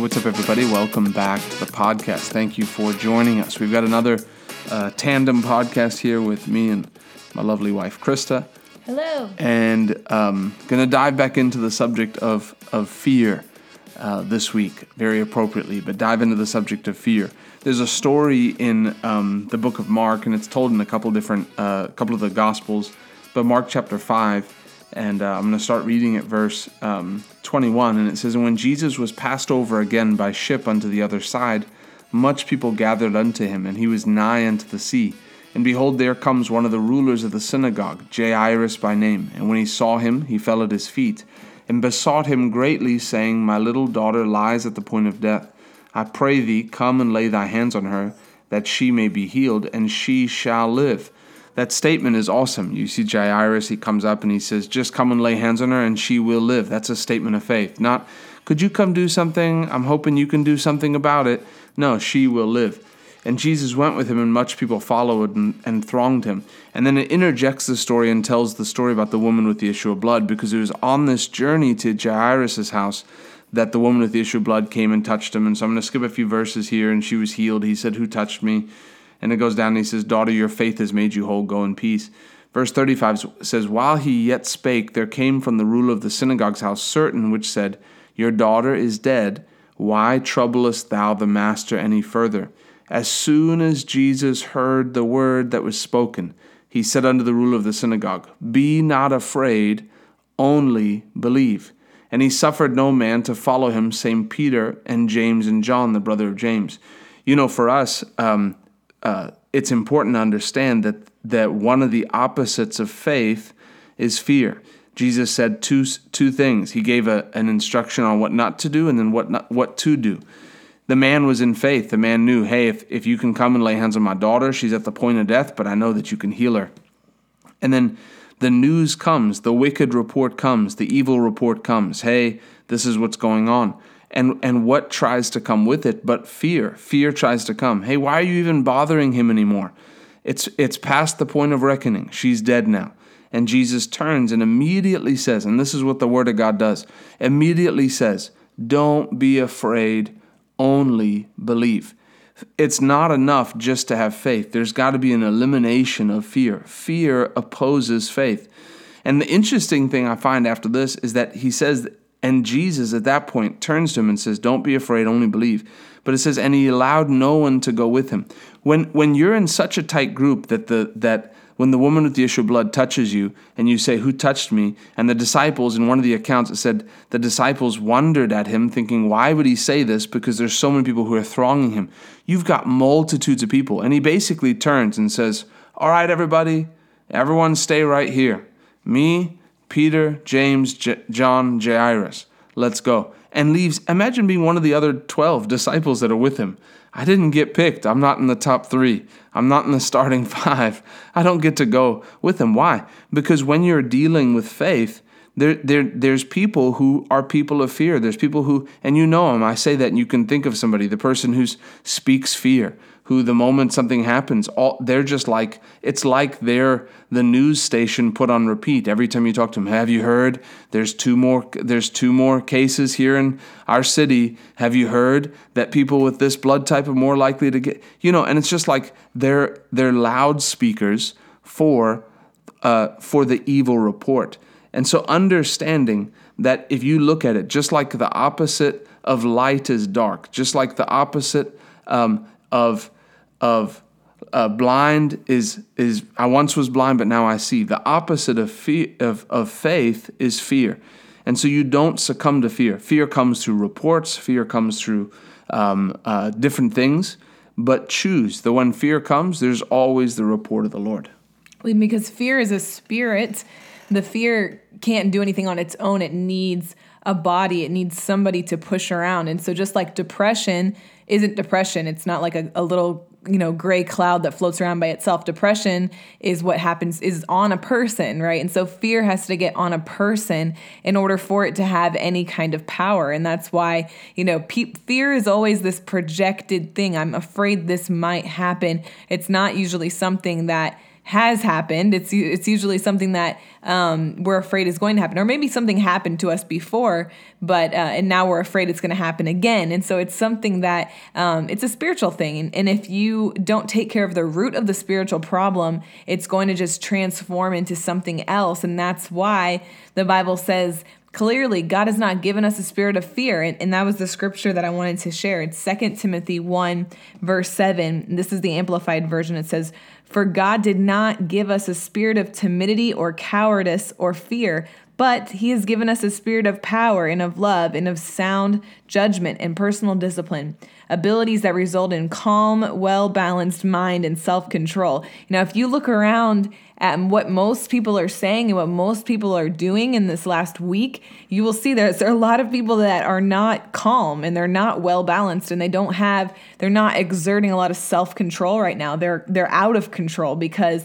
what's up, everybody? Welcome back to the podcast. Thank you for joining us. We've got another uh, tandem podcast here with me and my lovely wife, Krista. Hello. And um, going to dive back into the subject of, of fear uh, this week, very appropriately, but dive into the subject of fear. There's a story in um, the book of Mark, and it's told in a couple different, uh, couple of the Gospels, but Mark chapter 5 and uh, I'm going to start reading at verse um, 21. And it says, And when Jesus was passed over again by ship unto the other side, much people gathered unto him, and he was nigh unto the sea. And behold, there comes one of the rulers of the synagogue, Jairus by name. And when he saw him, he fell at his feet, and besought him greatly, saying, My little daughter lies at the point of death. I pray thee, come and lay thy hands on her, that she may be healed, and she shall live that statement is awesome. You see Jairus, he comes up and he says, Just come and lay hands on her and she will live. That's a statement of faith. Not, could you come do something? I'm hoping you can do something about it. No, she will live. And Jesus went with him, and much people followed and, and thronged him. And then it interjects the story and tells the story about the woman with the issue of blood, because it was on this journey to Jairus' house that the woman with the issue of blood came and touched him. And so I'm going to skip a few verses here, and she was healed. He said, Who touched me? And it goes down and he says, Daughter, your faith has made you whole. Go in peace. Verse 35 says, While he yet spake, there came from the ruler of the synagogue's house certain which said, Your daughter is dead. Why troublest thou the master any further? As soon as Jesus heard the word that was spoken, he said unto the ruler of the synagogue, Be not afraid, only believe. And he suffered no man to follow him, save Peter and James and John, the brother of James. You know, for us, um, uh, it's important to understand that that one of the opposites of faith is fear. Jesus said two two things. He gave a, an instruction on what not to do and then what not, what to do. The man was in faith. The man knew, hey, if, if you can come and lay hands on my daughter, she's at the point of death, but I know that you can heal her. And then the news comes, the wicked report comes, the evil report comes. Hey, this is what's going on and and what tries to come with it but fear fear tries to come. Hey why are you even bothering him anymore? It's it's past the point of reckoning. She's dead now. And Jesus turns and immediately says and this is what the word of God does immediately says don't be afraid only believe. It's not enough just to have faith. There's got to be an elimination of fear. Fear opposes faith. And the interesting thing I find after this is that he says and Jesus at that point turns to him and says, Don't be afraid, only believe. But it says, and he allowed no one to go with him. When when you're in such a tight group that the that when the woman with the issue of blood touches you and you say, Who touched me? And the disciples, in one of the accounts, it said the disciples wondered at him, thinking, Why would he say this? Because there's so many people who are thronging him. You've got multitudes of people. And he basically turns and says, All right, everybody, everyone stay right here. Me, Peter, James, J- John, Jairus. Let's go. And leaves. Imagine being one of the other 12 disciples that are with him. I didn't get picked. I'm not in the top three. I'm not in the starting five. I don't get to go with him. Why? Because when you're dealing with faith, there, there, there's people who are people of fear. There's people who, and you know them. I say that, and you can think of somebody, the person who speaks fear, who the moment something happens, all they're just like it's like they're the news station put on repeat every time you talk to them. Have you heard? There's two more. There's two more cases here in our city. Have you heard that people with this blood type are more likely to get? You know, and it's just like they're they're loudspeakers for uh, for the evil report. And so understanding that if you look at it, just like the opposite of light is dark, just like the opposite um, of of uh, blind is is I once was blind, but now I see. The opposite of fear of, of faith is fear, and so you don't succumb to fear. Fear comes through reports. Fear comes through um, uh, different things, but choose the when fear comes. There's always the report of the Lord. Because fear is a spirit. The fear can't do anything on its own. It needs a body. It needs somebody to push around. And so, just like depression isn't depression, it's not like a, a little you know gray cloud that floats around by itself. Depression is what happens is on a person right? And so fear has to get on a person in order for it to have any kind of power. And that's why you know pe- fear is always this projected thing. I'm afraid this might happen. It's not usually something that has happened. It's it's usually something that um, we're afraid is going to happen, or maybe something happened to us before, but uh, and now we're afraid it's going to happen again. And so it's something that um, it's a spiritual thing. And, and if you don't take care of the root of the spiritual problem, it's going to just transform into something else. And that's why the Bible says clearly god has not given us a spirit of fear and, and, that was the scripture that i wanted to share. It's 2 timothy 1 verse 7 this is the amplified version. It says for God did not give us a spirit of timidity or cowardice or fear, but He has given us a spirit of power and of love and of sound judgment and personal discipline, abilities that result in calm, well balanced mind and self control. Now, if you look around at what most people are saying and what most people are doing in this last week, you will see there's there are a lot of people that are not calm and they're not well balanced and they don't have they're not exerting a lot of self-control right now. They're they're out of control because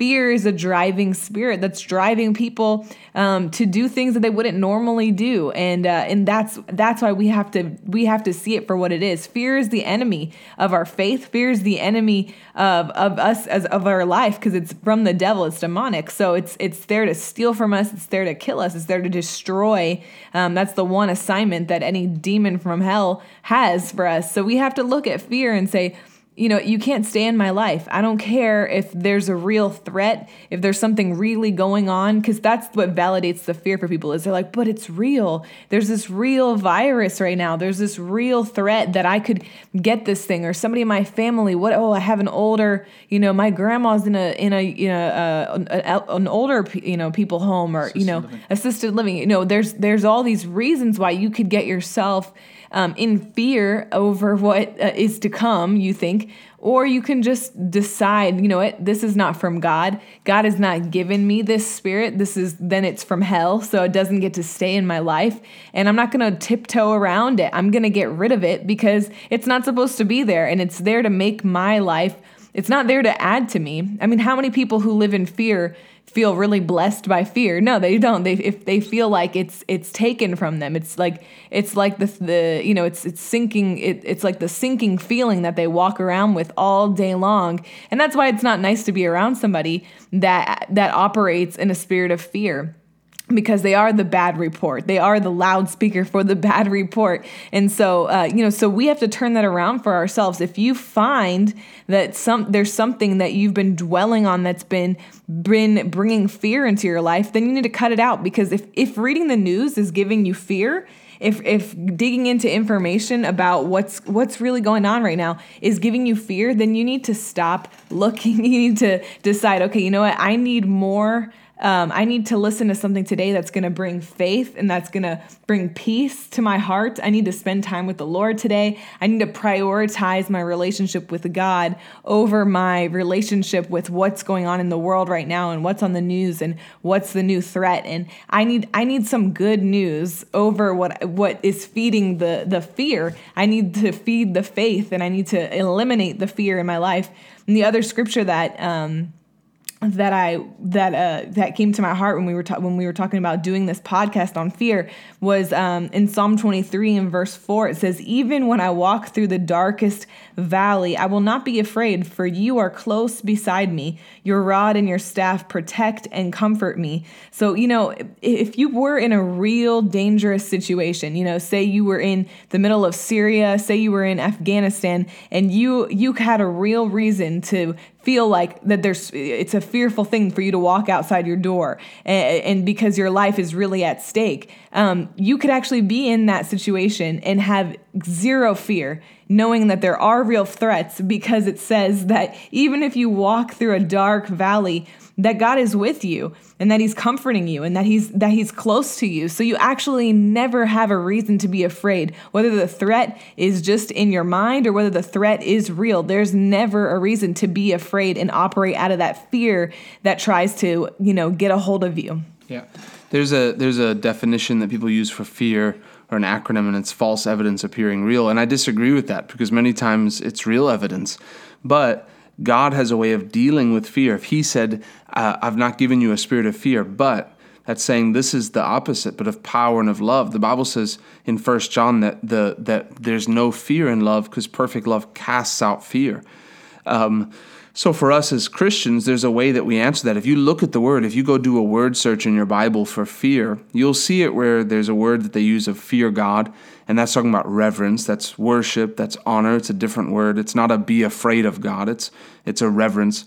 fear is a driving spirit that's driving people um, to do things that they wouldn't normally do, and uh, and that's that's why we have to we have to see it for what it is. Fear is the enemy of our faith. Fear is the enemy of of us as of our life because it's from the devil. It's demonic. So it's it's there to steal from us. It's there to kill us. It's there to destroy. Um, that's the one assignment that any demon from hell has for us. So we have to look at fear and say you know, you can't stay in my life. I don't care if there's a real threat, if there's something really going on, because that's what validates the fear for people is they're like, but it's real. There's this real virus right now. There's this real threat that I could get this thing or somebody in my family. What? Oh, I have an older, you know, my grandma's in a in a you know uh, an older you know people home or assisted you know living. assisted living. You know, there's there's all these reasons why you could get yourself um, in fear over what uh, is to come, you think, or you can just decide, you know what, this is not from God. God has not given me this spirit. This is, then it's from hell. So it doesn't get to stay in my life. And I'm not going to tiptoe around it. I'm going to get rid of it because it's not supposed to be there. And it's there to make my life, it's not there to add to me. I mean, how many people who live in fear feel really blessed by fear. No, they don't. They if they feel like it's it's taken from them. It's like it's like the the you know it's it's sinking. It, it's like the sinking feeling that they walk around with all day long, and that's why it's not nice to be around somebody that that operates in a spirit of fear because they are the bad report. They are the loudspeaker for the bad report. And so, uh, you know, so we have to turn that around for ourselves. If you find that some there's something that you've been dwelling on that's been been bringing fear into your life, then you need to cut it out because if if reading the news is giving you fear, if if digging into information about what's what's really going on right now is giving you fear, then you need to stop looking. You need to decide, okay, you know what? I need more um, I need to listen to something today that's going to bring faith and that's going to bring peace to my heart. I need to spend time with the Lord today. I need to prioritize my relationship with God over my relationship with what's going on in the world right now and what's on the news and what's the new threat. And I need I need some good news over what what is feeding the the fear. I need to feed the faith and I need to eliminate the fear in my life. And the other scripture that um, that I that uh, that came to my heart when we were ta- when we were talking about doing this podcast on fear was um, in Psalm 23 in verse 4 it says even when I walk through the darkest valley I will not be afraid for you are close beside me. Your rod and your staff protect and comfort me. So you know if you were in a real dangerous situation you know say you were in the middle of Syria say you were in Afghanistan and you you had a real reason to feel like that there's it's a fearful thing for you to walk outside your door and, and because your life is really at stake. Um, you could actually be in that situation and have zero fear knowing that there are real threats because it says that even if you walk through a dark valley that God is with you and that he's comforting you and that he's that he's close to you. So you actually never have a reason to be afraid whether the threat is just in your mind or whether the threat is real. There's never a reason to be afraid and operate out of that fear that tries to, you know, get a hold of you. Yeah. There's a there's a definition that people use for fear or an acronym and it's false evidence appearing real and I disagree with that because many times it's real evidence. But God has a way of dealing with fear. If He said, uh, I've not given you a spirit of fear, but that's saying this is the opposite, but of power and of love. The Bible says in First John that the that there's no fear in love because perfect love casts out fear. Um, So for us as Christians, there's a way that we answer that. If you look at the word, if you go do a word search in your Bible for fear, you'll see it where there's a word that they use of fear God, and that's talking about reverence, that's worship, that's honor. It's a different word. It's not a be afraid of God. It's it's a reverence.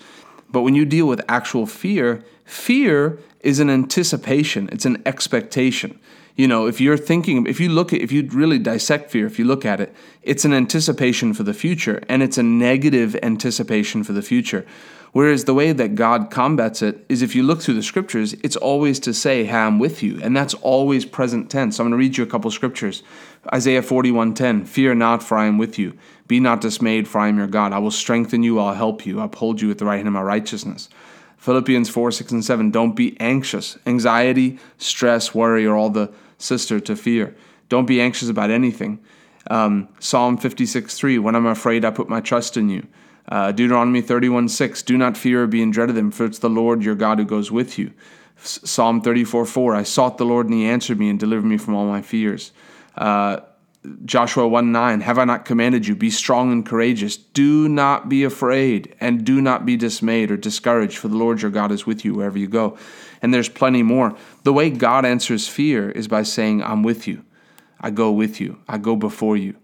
But when you deal with actual fear, fear is an anticipation, it's an expectation. You know, if you're thinking, if you look at, if you really dissect fear, if you look at it, it's an anticipation for the future, and it's a negative anticipation for the future. Whereas the way that God combats it is if you look through the scriptures, it's always to say, Hey, I'm with you. And that's always present tense. I'm going to read you a couple scriptures. Isaiah 41:10, Fear not, for I am with you. Be not dismayed, for I am your God. I will strengthen you, I'll help you, I'll uphold you with the right hand of my righteousness. Philippians 4, 6, and 7. Don't be anxious. Anxiety, stress, worry are all the sister to fear. Don't be anxious about anything. Um, Psalm 56, 3. When I'm afraid, I put my trust in you. Uh, Deuteronomy 31, 6. Do not fear or be in dread of them, for it's the Lord your God who goes with you. Psalm 34, 4. I sought the Lord and he answered me and delivered me from all my fears. Uh, Joshua 1 9, have I not commanded you? Be strong and courageous. Do not be afraid and do not be dismayed or discouraged, for the Lord your God is with you wherever you go. And there's plenty more. The way God answers fear is by saying, I'm with you. I go with you. I go before you.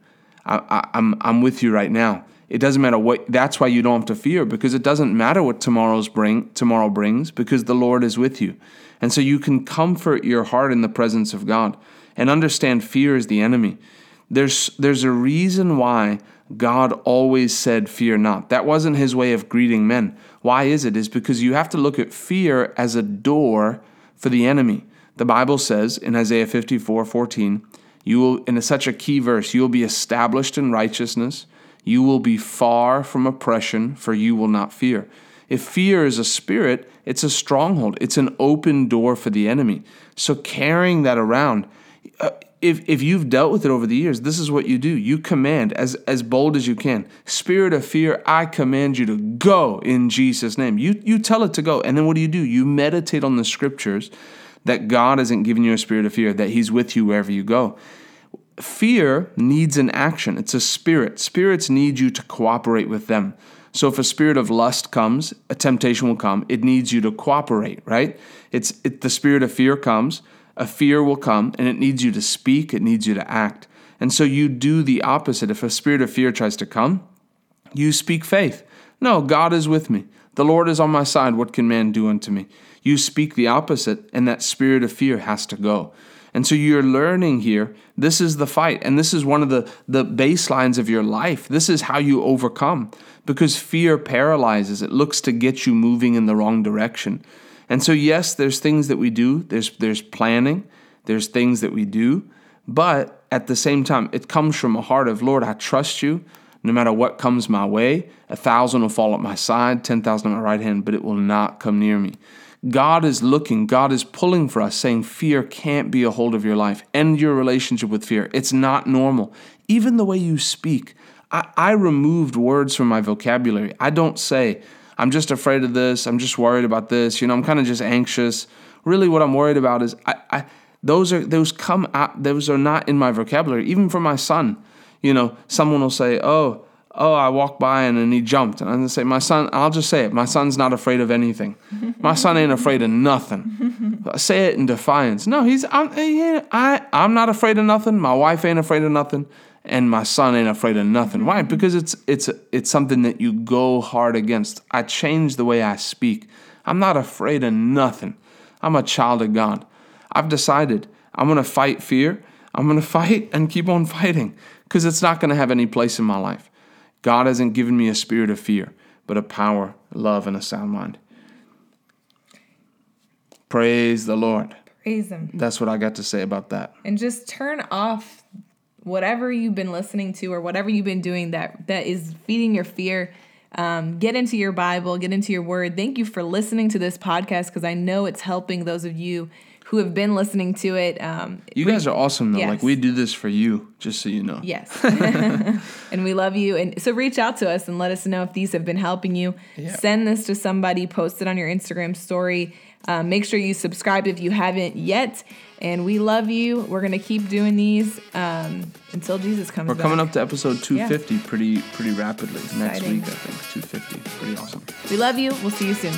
I, I, I'm, I'm with you right now. It doesn't matter what, that's why you don't have to fear, because it doesn't matter what tomorrow's bring, tomorrow brings, because the Lord is with you. And so you can comfort your heart in the presence of God and understand fear is the enemy. There's, there's a reason why God always said, Fear not. That wasn't his way of greeting men. Why is it? Is because you have to look at fear as a door for the enemy. The Bible says in Isaiah 54 14, you will, in such a key verse, you will be established in righteousness. You will be far from oppression, for you will not fear. If fear is a spirit, it's a stronghold. It's an open door for the enemy. So carrying that around, uh, if, if you've dealt with it over the years, this is what you do. You command as, as bold as you can. Spirit of fear, I command you to go in Jesus' name. You, you tell it to go. And then what do you do? You meditate on the scriptures that God hasn't given you a spirit of fear, that He's with you wherever you go. Fear needs an action, it's a spirit. Spirits need you to cooperate with them. So if a spirit of lust comes, a temptation will come. It needs you to cooperate, right? It's it, the spirit of fear comes a fear will come and it needs you to speak, it needs you to act. And so you do the opposite. If a spirit of fear tries to come, you speak faith. No, God is with me. The Lord is on my side. What can man do unto me? You speak the opposite, and that spirit of fear has to go. And so you're learning here. This is the fight, and this is one of the, the baselines of your life. This is how you overcome because fear paralyzes, it looks to get you moving in the wrong direction. And so, yes, there's things that we do, there's, there's planning, there's things that we do, but at the same time, it comes from a heart of, Lord, I trust you. No matter what comes my way, a thousand will fall at my side, 10,000 at my right hand, but it will not come near me. God is looking, God is pulling for us, saying fear can't be a hold of your life. End your relationship with fear. It's not normal. Even the way you speak, I, I removed words from my vocabulary. I don't say, I'm just afraid of this. I'm just worried about this. You know, I'm kind of just anxious. Really, what I'm worried about is I, I those are those come out. Those are not in my vocabulary. Even for my son, you know, someone will say, "Oh, oh, I walked by and then he jumped," and I'm gonna say, "My son." I'll just say it. My son's not afraid of anything. My son ain't afraid of nothing. I say it in defiance. No, he's. I'm. He, I. I'm not afraid of nothing. My wife ain't afraid of nothing and my son ain't afraid of nothing. Why? Because it's it's it's something that you go hard against. I change the way I speak. I'm not afraid of nothing. I'm a child of God. I've decided I'm going to fight fear. I'm going to fight and keep on fighting because it's not going to have any place in my life. God hasn't given me a spirit of fear, but a power, love, and a sound mind. Praise the Lord. Praise Him. That's what I got to say about that. And just turn off whatever you've been listening to or whatever you've been doing that that is feeding your fear um, get into your bible get into your word. Thank you for listening to this podcast because i know it's helping those of you who have been listening to it um, you guys are awesome though. Yes. like we do this for you just so you know. Yes. And we love you. And so reach out to us and let us know if these have been helping you. Yeah. send this to somebody post it on your instagram story Um, make sure you subscribe if you haven't yet. And we love you. We're gonna keep doing these um, until Jesus comes. We're back. coming up to episode 250 pretty pretty rapidly. Next week, I think 250. Pretty awesome. We love you. We'll see you soon.